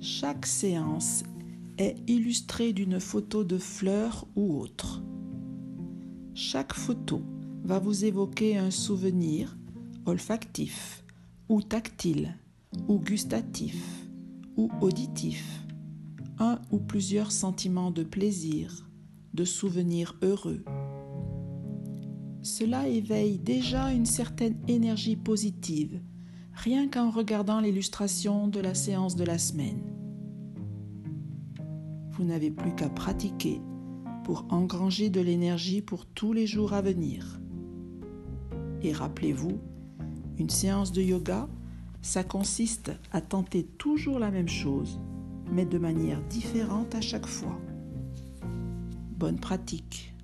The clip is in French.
Chaque séance est illustrée d'une photo de fleurs ou autre. Chaque photo va vous évoquer un souvenir olfactif ou tactile ou gustatif ou auditif, un ou plusieurs sentiments de plaisir, de souvenirs heureux. Cela éveille déjà une certaine énergie positive, rien qu'en regardant l'illustration de la séance de la semaine. Vous n'avez plus qu'à pratiquer pour engranger de l'énergie pour tous les jours à venir. Et rappelez-vous, une séance de yoga, ça consiste à tenter toujours la même chose, mais de manière différente à chaque fois. Bonne pratique.